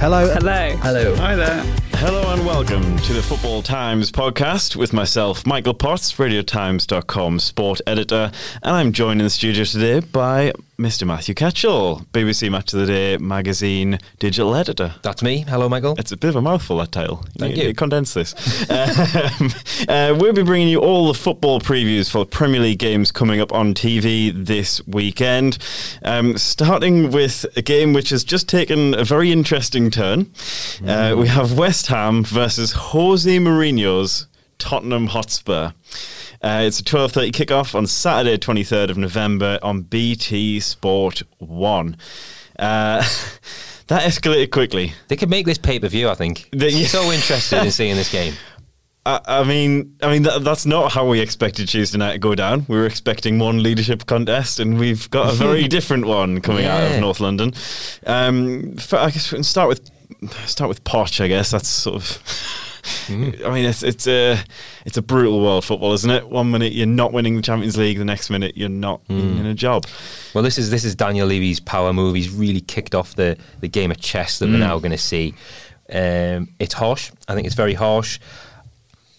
Hello. Hello. Hello. Hi there. Hello and welcome to the Football Times podcast with myself, Michael Potts, RadioTimes.com sport editor, and I'm joined in the studio today by Mr. Matthew Ketchell, BBC Match of the Day magazine digital editor. That's me. Hello, Michael. It's a bit of a mouthful, that title. Thank you. Condense this. um, uh, we'll be bringing you all the football previews for Premier League games coming up on TV this weekend. Um, starting with a game which has just taken a very interesting turn. Uh, we have West Ham versus Jose Mourinho's Tottenham Hotspur. Uh, it's a 12.30 kickoff on Saturday, 23rd of November on BT Sport 1. Uh, that escalated quickly. They could make this pay per view. I think. The- yeah. so interested in seeing this game. I, I mean, I mean that, that's not how we expected Tuesday night to go down. We were expecting one leadership contest, and we've got a very different one coming out of North London. Um, I guess we can start with start with Poch. I guess that's sort of. Hmm. I mean, it's it's a it's a brutal world football, isn't it? One minute you're not winning the Champions League, the next minute you're not hmm. in a job. Well, this is this is Daniel Levy's power move. He's really kicked off the the game of chess that we're hmm. now going to see. Um, it's harsh. I think it's very harsh.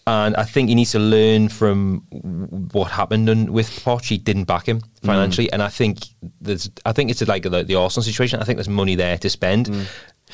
And I think he needs to learn from what happened and with Poch. He didn't back him financially, and I think there's. I think it's like the, the Arsenal situation. I think there's money there to spend.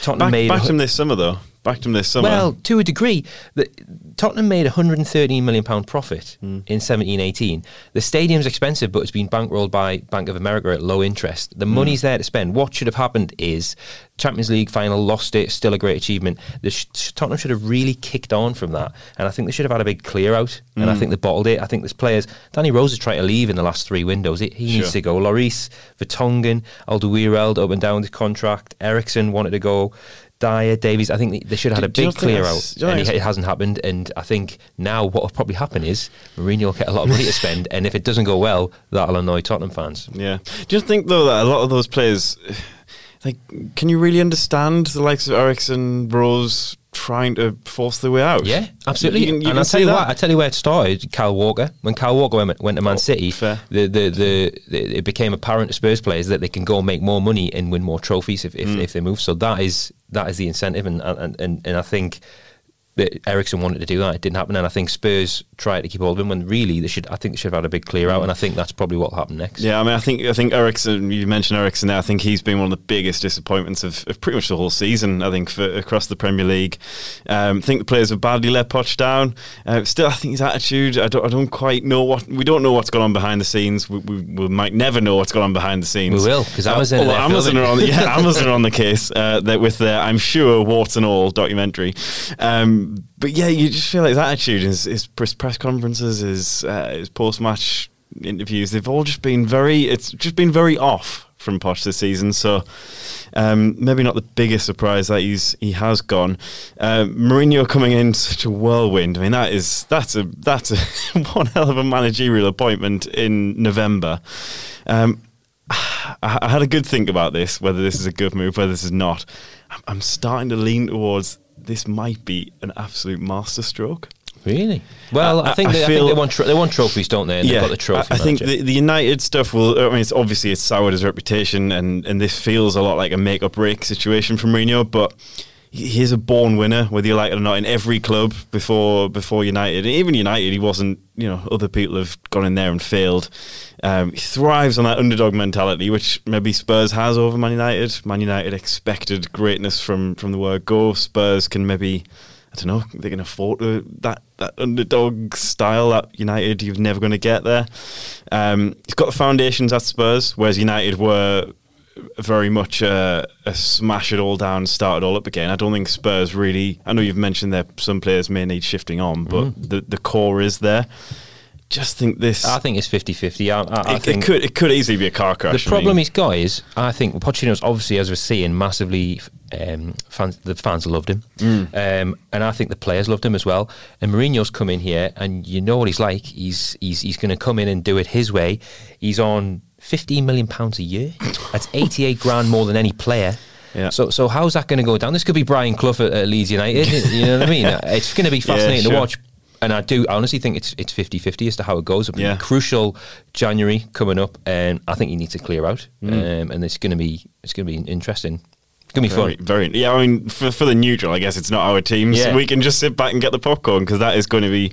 Tottenham Back, made backed him this summer though. Backed him this summer. Well, to a degree, the, Tottenham made a 113 million pound profit Hmm. in 17-18. The stadium's expensive, but it's been bankrolled by Bank of America at low interest. Hmm. The money's there to spend. What should have happened is Champions League final, lost it, still a great achievement. The sh- Tottenham should have really kicked on from that, and I think they should have had a big clear out. And Hmm. I think they bottled it. I think there's players. Danny Rose has tried to leave in the last three windows. He, he needs to go. Lloris, Vertonghen, Alderweireld up and down his contract. Eriksen wanted to go. Dier, Davies. I think they- should have had do a big clear out, and it, it hasn't happened. And I think now what will probably happen is Mourinho will get a lot of money to spend, and if it doesn't go well, that'll annoy Tottenham fans. Yeah. Do you think though that a lot of those players, like, can you really understand the likes of Eriksen, Rose trying to force their way out? Yeah, absolutely. You you and I'll tell you that. what, I tell you where it started. Kyle Walker, when Kyle Walker went, went to Man Oh, City, the, the, the, the it became apparent to Spurs players that they can go and make more money and win more trophies if, if, Mm. if they move. So that is that is the incentive, and and and, and I think. That Eriksen wanted to do that. It didn't happen, and I think Spurs tried to keep hold of him. When really, they should. I think they should have had a big clear out, and I think that's probably what happened next. Yeah, I mean, I think I think Eriksen. You mentioned Eriksen there. I think he's been one of the biggest disappointments of, of pretty much the whole season. I think for across the Premier League. Um, I think the players have badly let Poch down. Uh, still, I think his attitude. I don't. I don't quite know what we don't know what's going on behind the scenes. We, we, we might never know what's going on behind the scenes. We will, 'cause Uh, Amazon are well, Amazon are on. The, yeah, Amazon are on the case. Uh, that with their, I'm sure, warts and all documentary. Um, but yeah, you just feel like his attitude, his, his press conferences, his uh, his post match interviews, they've all just been very. It's just been very off from Poch this season. So um, maybe not the biggest surprise that he's he has gone. Uh, Mourinho coming in such a whirlwind. I mean, that is that's a that's a one hell of a managerial appointment in November. Um, I, I had a good think about this, whether this is a good move, whether this is not. I'm starting to lean towards this might be an absolute masterstroke. Really? Well, I, I- think I they, I think they want they want trophies, don't they? And they've got the trophy. I, I think the, the United stuff will. I mean, it's obviously it's soured his reputation, and and this feels a lot like a make or break situation for Mourinho. But he's a born winner, whether you like it or not. In every club before before United, even United, he wasn't. You know, other people have gone in there and failed. Um, he thrives on that underdog mentality, which maybe Spurs has over Man United. Man United expected greatness from from the word go. Spurs can maybe. I don't know. They can afford to, that that underdog style that United you're never going to get there. Um, he's got the foundations at Spurs, whereas United were very much a, a smash it all down, start it all up again. I don't think Spurs really. I know you've mentioned that some players may need shifting on, but the the core is there. Just think this. I think it's 50-50. I, I, I it, think it could it could easily be a car crash. the I problem mean. he's got is I think Pochettino's obviously, as we're seeing, massively um, fans. The fans loved him, Mm. um, and I think the players loved him as well. And Mourinho's come in here, and you know what he's like. He's he's he's going to come in and do it his way. He's on fifteen million pounds a year. That's eighty eight grand more than any player. Yeah. So, so how's that going to go down? This could be Brian Clough at, at Leeds United. you know what I mean? It's going to be fascinating sure. to watch. And I do I honestly think it's it's 50-50 as to how it goes. A Yeah. crucial January coming up, and I think he needs to clear out. Mm. Um, and it's going to be it's going to be interesting. Gonna be very, fun. Very, yeah. I mean, for, for the neutral, I guess it's not our team, so Yeah. we can just sit back and get the popcorn because that is going to be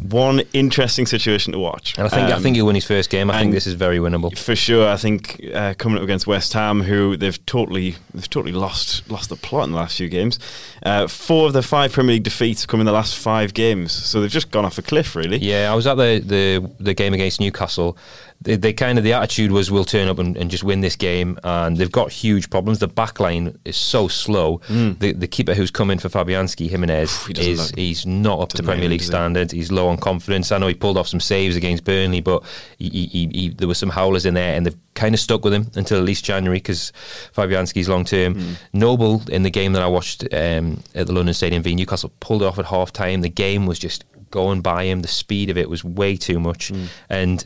one interesting situation to watch. And I think I Um, think he'll win his first game. I think this is very winnable. for sure. I think uh, coming up against West Ham, who they've totally they've totally lost lost the plot in the last few games. Uh, four of the five Premier League defeats come in the last five games, so they've just gone off a cliff, really. Yeah, I was at the the, the game against Newcastle. They, they kind of the attitude was we'll turn up and, and just win this game, and they've got huge problems. The back line is so slow. The the keeper who's come in for Fabianski Jimenez Mm. He is he's not up to Premier League good, does he? standards. He's low on confidence. I know he pulled off some saves against Burnley, but he, he, he, he, there were some howlers in there, and they've kind of stuck with him until at least January because Fabianski's long term. Mm. Noble in the game that I watched um, at the London Stadium v Newcastle pulled it off at half time. The game was just going by him. The speed of it was way too much, Mm. and.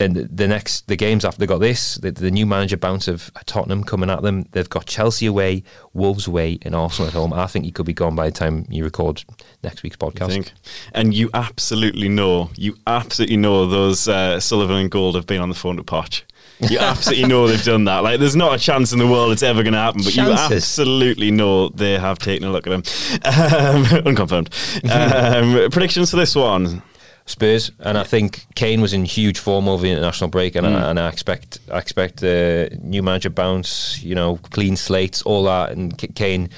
And the- next, the games after they got this, the, the new manager bounce of Tottenham coming at them. They've got Chelsea away, Wolves away, and Arsenal at home. I think he could be gone by the time you record next week's podcast. think, and you absolutely know, you absolutely know those uh, Sullivan and Gold have been on the phone to Poch. You absolutely know they've done that. Like, there's not a chance in the world it's ever going to happen, but you absolutely know they have taken a look at him. Um, unconfirmed. Um, predictions for this one. Spurs, and I think Kane was in huge form over the international break, and, Mm. I, and I expect I expect uh, new manager bounce, you know, clean slates, all that, and K- Kane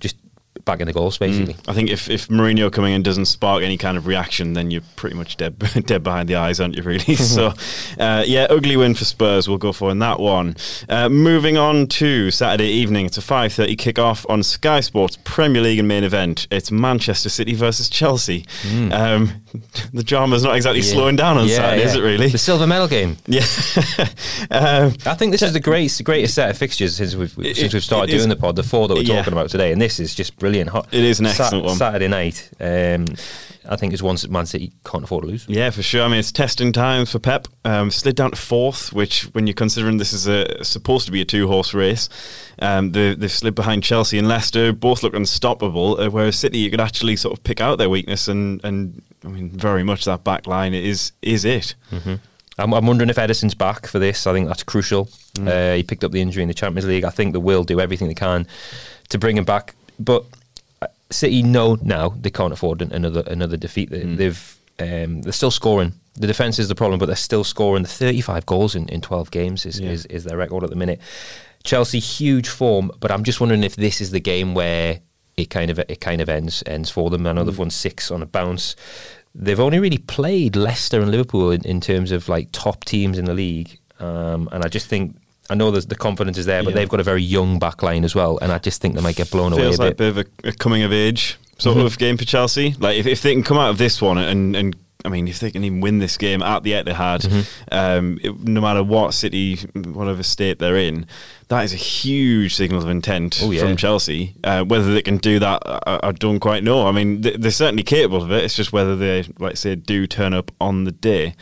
just back in the goals basically. I think if, if Mourinho coming in doesn't spark any kind of reaction, then you're pretty much dead dead behind the eyes, aren't you? Really. so, uh, yeah, ugly win for Spurs. We'll go for in that one. Uh, moving on to Saturday evening, it's a five thirty kickoff on Sky Sports Premier League and main event. It's Manchester City versus Chelsea. Um, the drama's not exactly Yeah. slowing down on Yeah, Saturday, is it? Really? The silver medal game. yeah. um, I think this is the greatest, greatest set of fixtures since we've It- since we've started it is- doing the pod. The four that we're Yeah. talking about today, and this is just brilliant. Hot- It is an excellent one. Saturday night. Um, I think it's one that Man City can't afford to lose. Yeah, for sure. I mean, it's testing times for Pep. Um, slid down to fourth, which, when you're considering this is a supposed to be a two-horse race, um, they, they've slid behind Chelsea and Leicester. Both look unstoppable. Uh, whereas City, you could actually sort of pick out their weakness, and, and I mean, very much that back line is is it. I'm, I'm wondering if Ederson's back for this. I think that's crucial. Mm. Uh, he picked up the injury in the Champions League. I think they will do everything they can to bring him back. But uh, City know now they can't afford another another defeat. They, Mm. They've um, they're still scoring. The defense is the problem, but they're still scoring. The 35 goals in, in 12 games is, Yeah. is is their record at the minute. Chelsea huge form, but I'm just wondering if this is the game where it kind of it kind of ends ends for them. I know Mm. they've won six on a bounce. They've only really played Leicester and Liverpool in, in terms of like top teams in the league, um, and I just think I know there's the confidence is there, but Yeah. they've got a very young back line as well, and I just think they might get blown away Feels a like a bit. bit of a, a coming of age sort Mhm. of game for Chelsea. Like if, if they can come out of this one and and I mean if they can even win this game at the Etihad, Mm-hmm. um, it, no matter what city, whatever state they're in, that is a huge signal of intent Oh, yeah. from Chelsea. Uh, whether they can do that, I, I don't quite know. I mean they, they're certainly capable of it. It's just whether they, like say, do turn up on the day.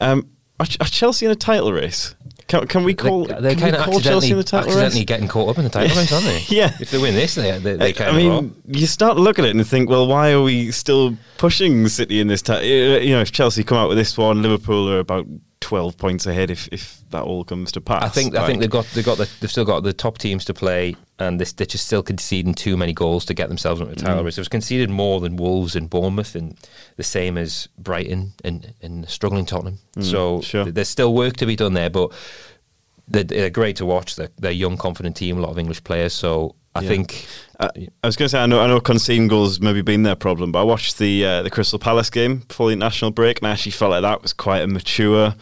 Um, are, Ch- are Chelsea in a title race? Can, can we call? They- they're kind of call Chelsea in accidentally, the title accidentally getting caught up in the title race, aren't they? Yeah. If they win this, they, they, they I- kind I of mean, you start to look at it and think, well, why are we still pushing City in this time? You know, if Chelsea come out with this one, Liverpool are about twelve points ahead. If if that all comes to pass, I think I think they've got they've got the, they've still got the top teams to play, and this, they're just still conceding too many goals to get themselves into the title Mm. race. They've conceded more than Wolves and Bournemouth, and the same as Brighton and, and struggling Tottenham. so Mm, sure. there's still work to be done there, but they're, they're great to watch. They're, they're a young, confident team, a lot of English players. So I Yeah. think I, I was going to say I know I know conceding goals maybe been their problem, but I watched the uh, the Crystal Palace game before the international break, and I actually felt like that was quite a mature.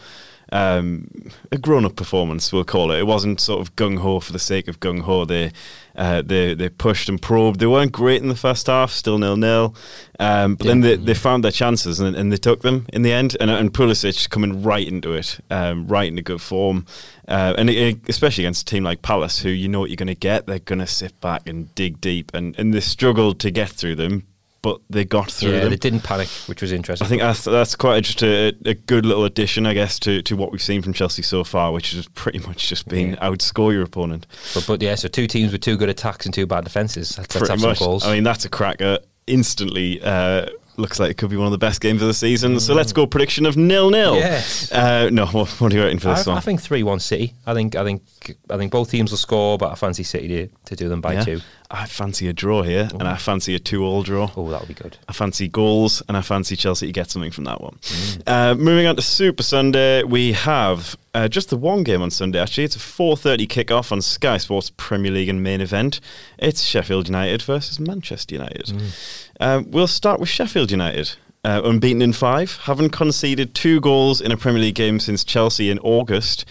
Um, a grown-up performance, we'll call it. It wasn't sort of gung ho for the sake of gung ho. They, uh, they, they pushed and probed. They weren't great in the first half, still nil nil. Um, but then they, they found their chances and, and they took them in the end. And, and Pulisic coming right into it, um, right into good form. Uh, and it, especially against a team like Palace, who you know what you're going to get. They're going to sit back and dig deep, and, and they struggled to get through them, but they got through yeah, them. they didn't panic, which was interesting. I think that's that's quite just a, a good little addition, I guess, to, to what we've seen from Chelsea so far, which has pretty much just been Yeah. outscore your opponent. but, but yeah, so two teams with two good attacks and two bad defences. Let's, let's pretty much. goals. I mean, that's a cracker instantly. Uh, looks like it could be one of the best games of the season. So let's go prediction of nil nil. Yes. Uh, no, what, what are you rating for I, this one? I think three one City. I think I think I think both teams will score, but I fancy City to, to do them by Yeah. two. I fancy a draw here, and I fancy a two-all draw. Oh, that would be good. I fancy goals, and I fancy Chelsea to get something from that one. Uh, moving on to Super Sunday, we have uh, just the one game on Sunday. Actually, it's a 4:30 kick-off on Sky Sports Premier League and main event. It's Sheffield United versus Manchester United. Um, we'll start with Sheffield United. Uh, unbeaten in five, haven't conceded two goals in a Premier League game since Chelsea in August.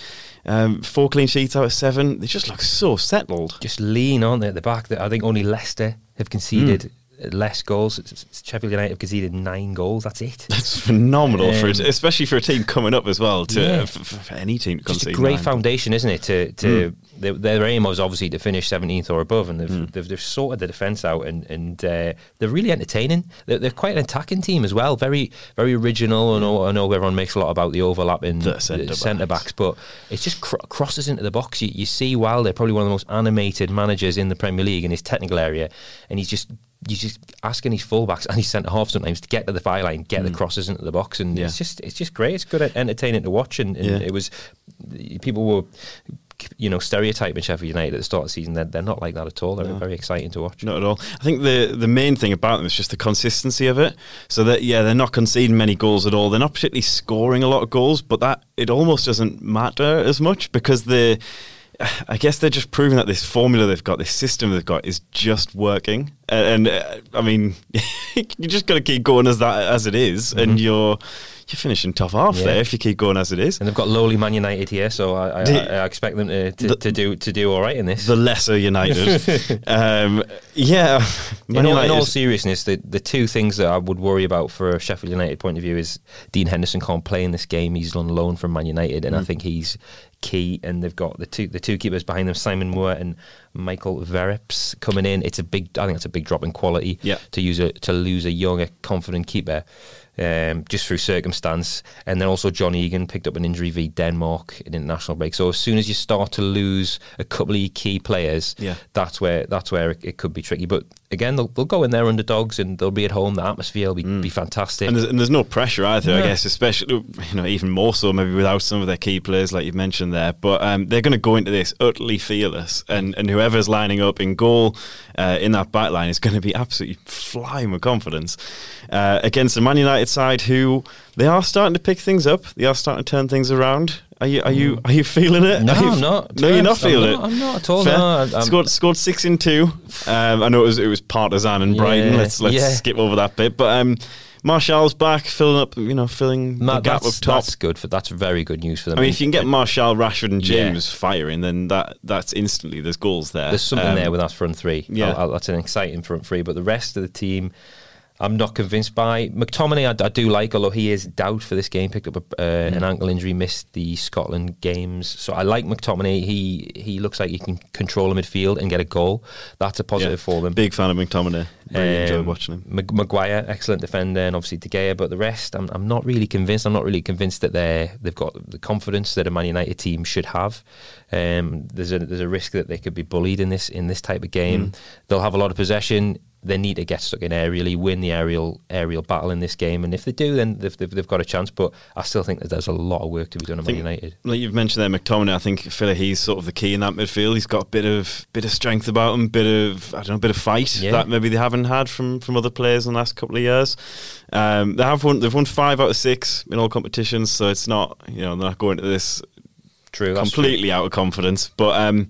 Um, four clean sheets out of seven. They just look so settled. Just lean on there at the back. That I think only Leicester have conceded Hmm. Less goals. Sheffield United have conceded nine goals. That's it. That's phenomenal for, Um, it, especially for a team coming up as well. To Yeah. for any team to Just a great nine. foundation, isn't it? To to Hmm. their, their aim was obviously to finish seventeenth or above, and they've, they've they've sorted the defence out, and and uh, they're really entertaining. They're, they're quite an attacking team as well. Very very original. I know I know everyone makes a lot about the overlapping The centre backs, but it's just cr- crosses into the box. You, you see Wilder, probably one of the most animated managers in the Premier League in his technical area, and he's just. You just asking his fullbacks and his centre half sometimes to get to the byline, get the mm. crosses into the box, and. Yeah. it's just it's just great. It's good, entertaining to watch, and, and Yeah. it was people were you know stereotyping Sheffield United at the start of the season. They're, they're not like that at all. They're very exciting to watch. Not at all. I think the the main thing about them is just the consistency of it. So that yeah, they're not conceding many goals at all. They're not particularly scoring a lot of goals, but that it almost doesn't matter as much because the I guess they're just proving that this formula they've got, this system they've got, is just working. And, and uh, I mean, you just got to keep going as that as it is, and you're you're finishing top half Yeah. there if you keep going as it is. And they've got lowly Man United here, so I, I, The- I, expect them to, to, the- to do to do all right in this. The lesser United, um, yeah. Man in, all, in all seriousness, the, the two things that I would worry about for a Sheffield United point of view is Dean Henderson can't play in this game. He's on loan from Man United, and I think he's key. And they've got the two the two keepers behind them, Simon Moore and Michael Verrips, coming in. It's a big. I think it's a big drop in quality. Yeah. To use a to lose a younger, confident keeper. Um, just through circumstance, and then also John Egan picked up an injury v Denmark in international break. So as soon as you start to lose a couple of key players, Yeah. that's where that's where it, it could be tricky. But again, they'll, they'll go in there underdogs and they'll be at home. The atmosphere will be, be fantastic. And there's, and there's no pressure either, I guess, especially, you know, even more so maybe without some of their key players, like you've mentioned there. But um, they're going to go into this utterly fearless. And, and whoever's lining up in goal uh, in that back line is going to be absolutely flying with confidence. Uh, against the Man United side, who they are starting to pick things up, they are starting to turn things around. Are you are you are you feeling it? No, you- I'm not. No, you're not I'm feeling not- it. I'm not at all, Fair. no, I'm- I'm- scored scored six in two. Um, I know it was it was Partizan and Brighton. Yeah, Let's let's yeah. skip over that bit. But um, Martial's back, filling up. You know, filling Ma- the gap up top. that's good for that's very good news for them. I mean, if you can get Marshall, Rashford, and Yeah. James firing, then that that's instantly there's goals there. There's something Um, there with that front three. yeah. I'll- that's an exciting front three. But the rest of the team, I'm not convinced by. McTominay, I, I do like, although he is doubt for this game. Picked up a, uh, Mm. an ankle injury, missed the Scotland games. So I like McTominay. He he looks like he can control a midfield and get a goal. That's a yeah. positive for them. Big fan of McTominay. Really enjoy Um, watching him. Mag- Maguire, excellent defender, and obviously De Gea. But the rest, I'm, I'm not really convinced. I'm not really convinced that they they've got the confidence that a Man United team should have. Um, there's a there's a risk that they could be bullied in this in this type of game. Mm. They'll have a lot of possession. They need to get stuck in aerially, win the aerial aerial battle in this game, and if they do, then they've, they've, they've got a chance. But I still think that there's a lot of work to be done at Man United. Like you've mentioned there, McTominay. I think Philly, he's sort of the key in that midfield. He's got a bit of bit of strength about him, bit of I don't know, bit of fight Yeah. that maybe they haven't had from from other players in the last couple of years. Um, they have won. They've won five out of six in all competitions, so it's not you know they're not going to this True, that's true. completely out of confidence. But um,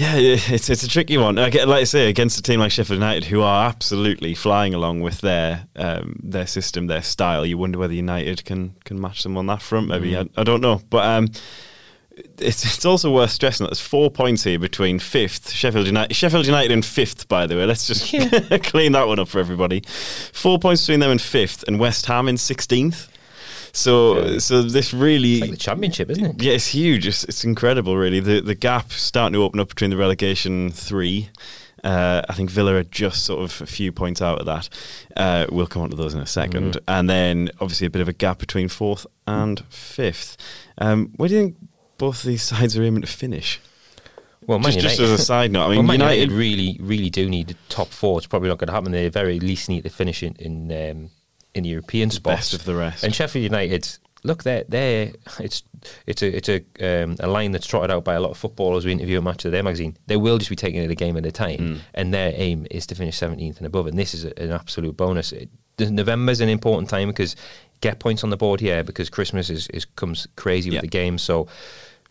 yeah, it's it's a tricky one. I get, like I say, against a team like Sheffield United, who are absolutely flying along with their um, their system, their style. You wonder whether United can can match them on that front. Maybe Mm. I, I don't know, but. Um, it's, it's also worth stressing that there's four points here between fifth Sheffield United, Sheffield United and fifth. By the way, let's just clean that one up for everybody. Four points between them and fifth, and West Ham in sixteenth. So, Okay. so this really It's like the championship, isn't it? yeah, it's huge. It's, it's incredible, really. The the gap starting to open up between the relegation three. Uh, I think Villa are just sort of a few points out of that. Uh, we'll come on to those in a 2nd and then obviously a bit of a gap between fourth and fifth. Um, where do you think both these sides are aiming to finish? Well, Man just, just as a side note, I mean, well, United, United really, really do need a top four. It's probably not going to happen. They very least need to finish in in, um, in European spots. best of the rest. And Sheffield United, look, they're, they're it's it's a it's a um, a line that's trotted out by a lot of footballers we interview at Match of the Day magazine. They will just be taking it a game at a time, Hmm. and their aim is to finish 17th and above. And this is a, an absolute bonus. It, November's an important time because get points on the board here because Christmas is, is comes crazy Yeah. with the game. So.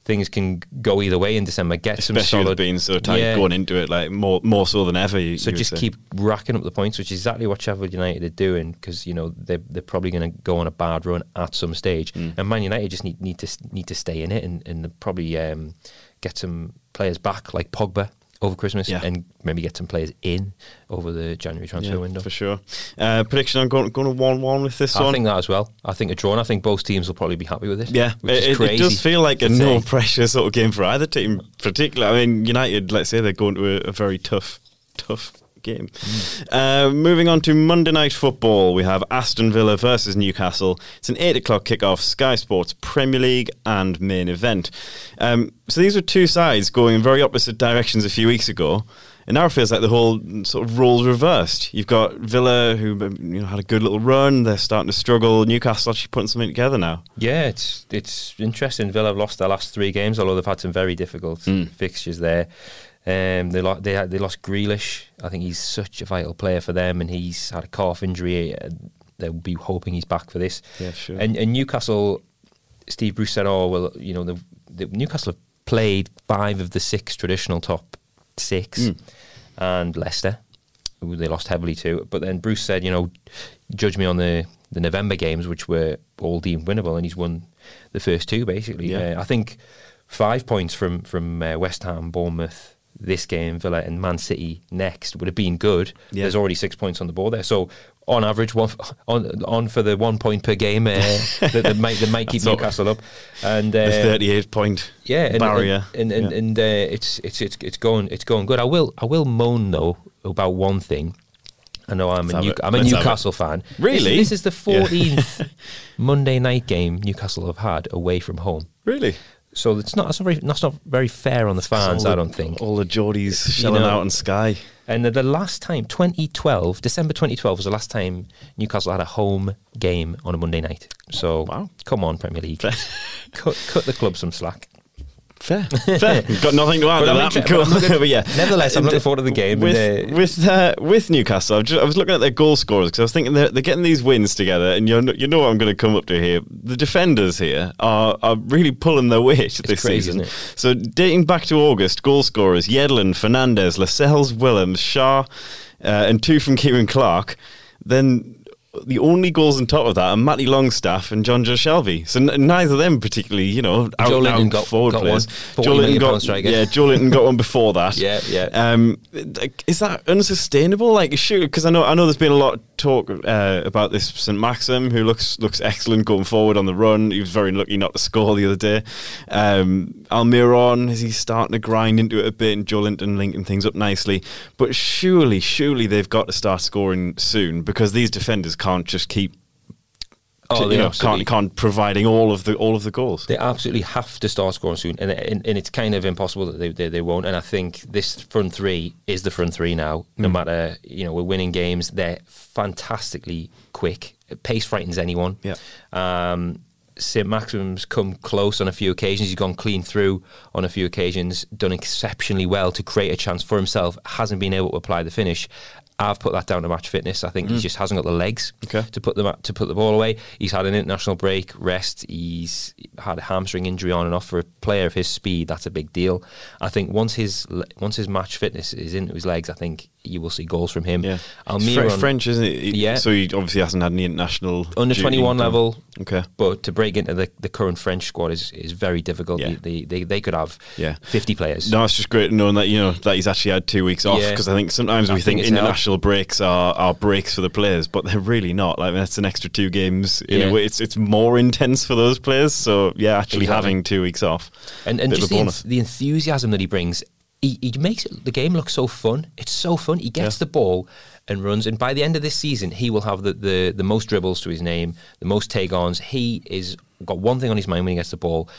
Things can go either way in December. Get some especially solid with being so tight Yeah. going into it, like more more so than ever. You, So you just keep racking up the points, which is exactly what Sheffield United are doing because you know they they're probably going to go on a bad run at some stage, Mm. and Man United just need need to need to stay in it and and probably um, get some players back like Pogba over Christmas, Yeah. and maybe get some players in over the January transfer Yeah, window. for sure. Uh, prediction: I'm going going to one one with this I one. think that as well. I think a draw, and I think both teams will probably be happy with it. Yeah, it, it does feel like a no pressure sort of game for either team. Particularly, I mean, United. Let's say they're going to a, a very tough, tough game. Uh, moving on to Monday night football, we have Aston Villa versus Newcastle. It's an eight o'clock kickoff. Sky Sports Premier League and main event. Um, so these were two sides going in very opposite directions a few weeks ago. And now it feels like the whole sort of roles reversed. You've got Villa, who you know had a good little run. They're starting to struggle. Newcastle actually putting something together now. Yeah, it's it's interesting. Villa have lost their last three games, although they've had some very difficult Mm. fixtures there. Um, they lost they they lost Grealish. I think he's such a vital player for them, and he's had a calf injury. They'll be hoping he's back for this. Yeah, sure. And, and Newcastle, Steve Bruce said, "Oh well, you know, the, the Newcastle have played five of the six traditional top six, Mm. and Leicester, who they lost heavily to. But then Bruce said, you know, judge me on the the November games, which were all deemed winnable, and he's won the first two basically. Yeah. Uh, I think five points from from uh, West Ham, Bournemouth. This game, Villa and Man City next would have been good. Yeah. There's already six points on the board there, so on average, one f- on on for the one point per game uh, that, that might that might keep. Newcastle up. And uh, the 38 point yeah, and, barrier. and and, and, Yeah. and, uh, it's it's it's it's going it's going good. I will I will moan though about one thing. I know I'm Let's a New, I'm a Let's. Newcastle fan. Really? this, this is the Yeah. 14th Monday night game Newcastle have had away from home. really? So it's not that's not very that's not very fair on the fans. I don't think. All the Geordies You know- out on Sky. And the, the last time, 2012, December 2012 was the last time Newcastle had a home game on a Monday night. So Wow. come on, Premier League, cut cut the club some slack. Fair. Fair. Got nothing to add But to that. Cool. but I'm looking- but yeah. Nevertheless, I'm And, looking forward to the game. With and, uh, with uh, with Newcastle, I, just, I was looking at their goal scorers because I was thinking they're, they're getting these wins together, and you know, you know what I'm going to come up to here. The defenders here are, are really pulling their weight this crazy, season. isn't it? So dating back to August, goal scorers: Yedlin, Fernandez, Lascelles, Willems, Schär, uh, and two from Ciaran Clark. Then the only goals on top of that are Matty Longstaff and Jonjo Shelvey. So n- neither of them particularly, you know, out Joelinton got- forward got players. one. Joelinton got yeah, Joelinton got one before that. Yeah, yeah. Um, is that unsustainable? Like, sure, because I know I know there's been a lot of talk uh, about this Saint-Maximin, who looks looks excellent going forward on the run. He was very lucky not to score the other day. Um, Almiron is he starting to grind into it a bit, and Joelinton linking things up nicely. But surely, surely they've got to start scoring soon because these defenders can't just keep. Oh, you know, can't can't providing all of the all of the goals. They absolutely have to start scoring soon, and, and, and it's kind of impossible that they, they, they won't. And I think this front three is the front three now. No Mm. matter you know we're winning games, they're fantastically quick. Pace frightens anyone. Yeah. Um, Saint-Maximin's come close on a few occasions. He's gone clean through on a few occasions, done exceptionally well to create a chance for himself. Hasn't been able to apply the finish. I've put that down to match fitness. I think he just hasn't got the legs Mm. Okay. to put the to put the ball away. He's had an international break, rest. He's had a hamstring injury on and off. For a player of his speed, that's a big deal. I think once his once his match fitness is into his legs, I think you will see goals from him. Yeah, Almiron, It's Fre- French, isn't it? Yeah. So he obviously hasn't had any international under twenty one level. Okay. But to break into the, the current French squad is, is very difficult. Yeah. They, they they could have Yeah. fifty players. No, it's just great knowing that you know that he's actually had two weeks off Yeah. because I think sometimes I we think think it's helped. international breaks are, are breaks for the players, but they're really not. Like that's an extra two games in Yeah. a way. It's it's more intense for those players. So yeah, actually Exactly. having two weeks off and and just the, enth- the enthusiasm that he brings, he, he makes it, the game look so fun. It's so fun. He gets Yeah. the ball and runs, and by the end of this season, he will have the, the, the most dribbles to his name, the most take ons. He is got one thing on his mind when he gets the ball.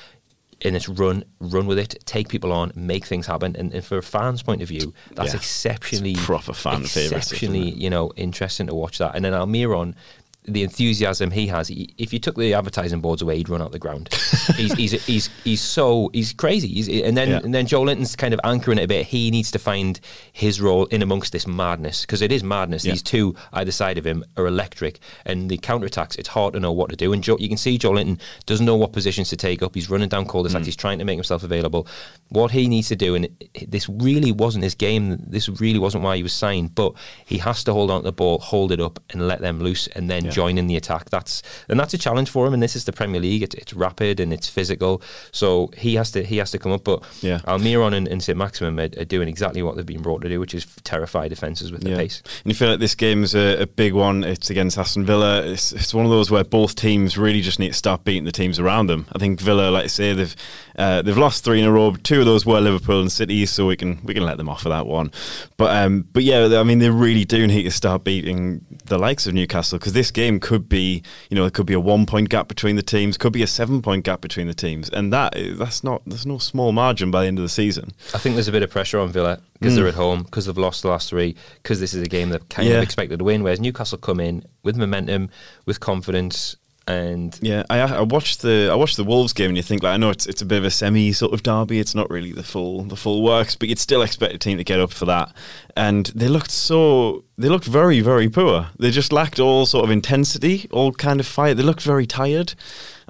and it's run, run with it, take people on, make things happen. And, and for a fan's point of view, that's Yeah. exceptionally proper fan exceptionally, isn't you know, interesting to watch that. And then Almiron, the enthusiasm he has, he, if you took the advertising boards away, he'd run out the ground. he's, he's he's he's so he's crazy. He's, and then Yeah. and then Joelinton's kind of anchoring it a bit. He needs to find his role in amongst this madness because it is madness. Yeah. These two either side of him are electric, and the counterattacks. It's hard to know what to do. And Joe, you can see Joelinton doesn't know what positions to take up. He's running down cul-de-sacs. Mm. He's trying to make himself available. What he needs to do, and this really wasn't his game. This really wasn't why he was signed. But he has to hold on to the ball, hold it up, and let them loose, and then Yeah. Join in the attack. That's and that's a challenge for him. And this is the Premier League. It's, it's rapid and it's physical. So he has to he has to come up. But Yeah. Almiron and, and Saint-Maximin are, are doing exactly what they've been brought to do, which is terrify defences with their pace. And you feel like this game's a, a big one. It's against Aston Villa. It's, it's one of those where both teams really just need to start beating the teams around them. I think Villa, like I say, they've uh, they've lost three in a row. Two of those were Liverpool and City, so we can we can let them off for that one. But um, but yeah, I mean, they really do need to start beating the likes of Newcastle because this game could be, you know, it could be a one point gap between the teams, could be a seven point gap between the teams, and that is- that's not there's no small margin by the end of the season. I think there's a bit of pressure on Villa because they're at home, because they've lost the last three, because this is a game they're kind Mm. Yeah. of expected to win. Whereas Newcastle come in with momentum, with confidence, and Yeah, I, I watched the I watched the Wolves game, and you think like I know it's it's a bit of a semi sort of derby. It's not really the full the full works, but you'd still expect a team to get up for that. And they looked so they looked very very poor. They just lacked all sort of intensity, all kind of fire. They looked very tired.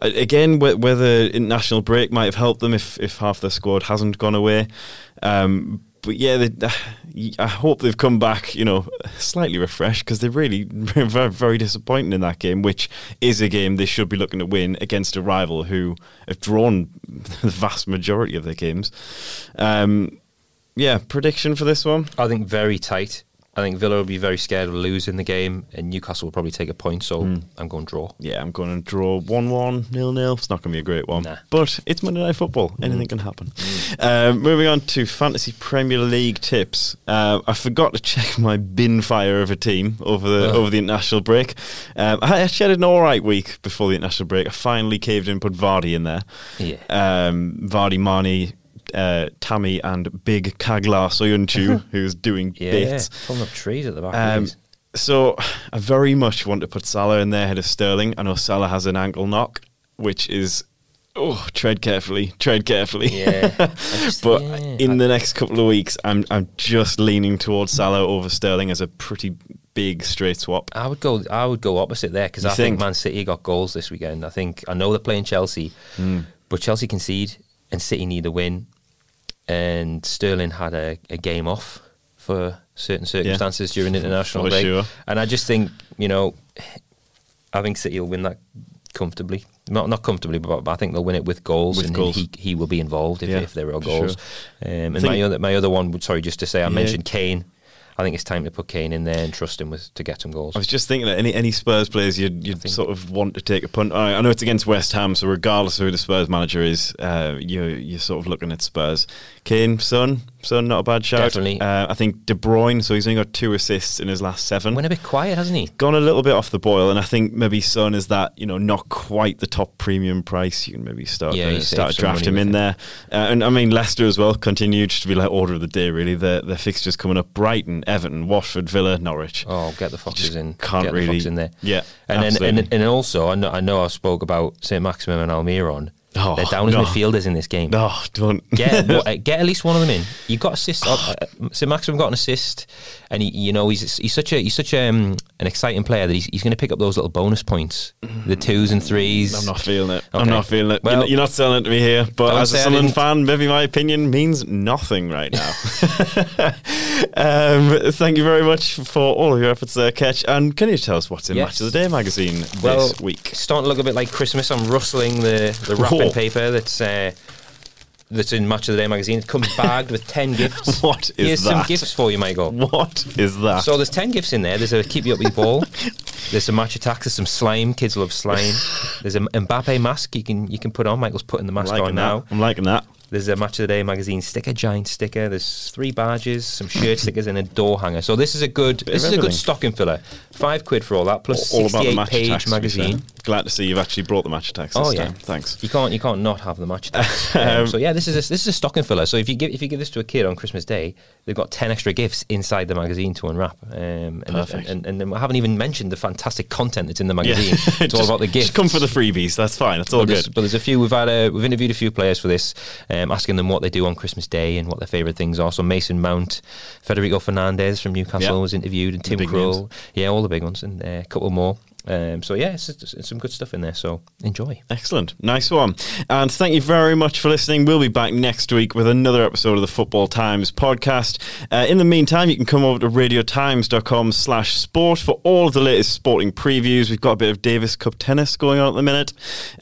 Again, whe- whether international break might have helped them if if half their squad hasn't gone away. Um, but yeah, they, I hope they've come back, you know, slightly refreshed because they're really very, very disappointing in that game, which is a game they should be looking to win against a rival who have drawn the vast majority of their games. Um, yeah, prediction for this one. I think very tight. I think Villa will be very scared of losing the game, and Newcastle will probably take a point. So Hmm. I'm going draw. Yeah, I'm going to draw 1 1, nil nil. It's not going to be a great one. Nah. But it's Monday Night Football. Anything can happen. Um, moving on to Fantasy Premier League tips. Uh, I forgot to check my bin fire of a team over the over the international break. Um, I actually had an all right week before the international break. I finally caved in, put Vardy in there. Yeah. Um, Vardy, Marnie, uh, Tammy, and Big Caglar Soyuncu, who's doing Yeah, bits. pulling up trees at the back. Um, so I very much want to put Salah in there ahead of Sterling. I know Salah has an ankle knock, which is oh tread carefully, tread carefully. Yeah. Just- but yeah, in the next couple of weeks, I'm I'm just leaning towards Salah over Sterling as a pretty big straight swap. I would go. I would go opposite there because I think? think? Man City got goals this weekend. I think I know they're playing Chelsea, Hmm. but Chelsea concede and City need a win, and Sterling had a, a game off for certain circumstances during international break, sure. and I just think you know, I think City will win that comfortably. Not not comfortably, but, but I think they'll win it with goals, With and goals. he he will be involved if, Yeah, if there are goals. sure. Um, and my other my other one sorry just to say I Yeah. mentioned Kane. I think it's time to put Kane in there and trust him with to get some goals. I was just thinking that any any Spurs players you'd, you'd sort of want to take a punt. I I know it's against West Ham, so regardless of who the Spurs manager is, uh, you you're sort of looking at Spurs. Kane, Son, Son, not a bad shout. Definitely. Uh, I think De Bruyne. So he's only got two assists in his last seven. Went a bit quiet, hasn't he? Gone a little bit off the boil, and I think maybe Son is that you know not quite the top premium price. You can maybe start Yeah, uh, start to draft him in him. there. Uh, and I mean Leicester as well continued to be like order of the day. Really, their their fixtures coming up: Brighton, Everton, Watford, Villa, Norwich. Oh, get the foxes in. can't get the really- foxes in there. Yeah, and then and, and also I know, I know I spoke about Saint-Maximin and Almiron. Oh, They're down as no. midfielders in this game. No, don't. Get uh, get at least one of them in. You got assist. uh, uh, St got an assist, and he, you know he's he's such a he's such um, an exciting player that he's, he's going to pick up those little bonus points, the twos and threes. I'm not feeling it. I'm not feeling it. Well- you're, not, you're not selling it to me here. But as a say Sunderland fan, maybe my opinion means nothing right now. um, thank you very much for all of your efforts there, Ketch. And can you tell us what's in Yes. Match of the Day magazine well, this week? It's starting to look a bit like Christmas. I'm rustling the, the wrapping paper that's uh, that's in Match of the Day magazine. It comes bagged with ten gifts. What is Here's some gifts for you, Michael. What is that? So there's ten gifts in there. There's a keep you up with your ball. There's some Match Attax. There's some slime. Kids love slime. There's an Mbappe mask you can you can put on. Michael's putting the mask liking on that. now. I'm liking that. There's a Match of the Day magazine sticker, giant sticker. There's three badges, some shirt stickers, and a door hanger. So this is a good this is a good stocking filler. Five quid for all that, plus All about the match page attacks, to be fair. magazine. Glad to see you've actually brought the Match Attax. Oh, this yeah. time. thanks. You can't you can't not have the match. attacks. um, so yeah, this is a, this is a stocking filler. So if you give if you give this to a kid on Christmas Day, they've got ten extra gifts inside the magazine to unwrap. Um, and, Perfect. And, and, and I haven't even mentioned the fantastic content that's in the magazine. It's all about the gifts. Just come for the freebies. That's fine. That's all But there's, good. but there's a few. We've had a, we've interviewed a few players for this, um, asking them what they do on Christmas Day and what their favourite things are. So Mason Mount, Federico Fernandez from Newcastle Yeah. was interviewed, and Tim big Krul. Yeah, all the big ones, and uh, a couple more. Um, so yeah, it's, it's some good stuff in there. So enjoy. Excellent. Nice one. And thank you very much for listening. We'll be back next week with another episode of the Football Times podcast. Uh, in the meantime, you can come over to radiotimes.com slash sport for all of the latest sporting previews. We've got a bit of Davis Cup tennis going on at the minute.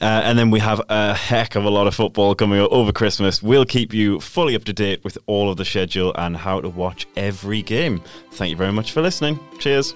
Uh, and then we have a heck of a lot of football coming up over Christmas. We'll keep you fully up to date with all of the schedule and how to watch every game. Thank you very much for listening. Cheers.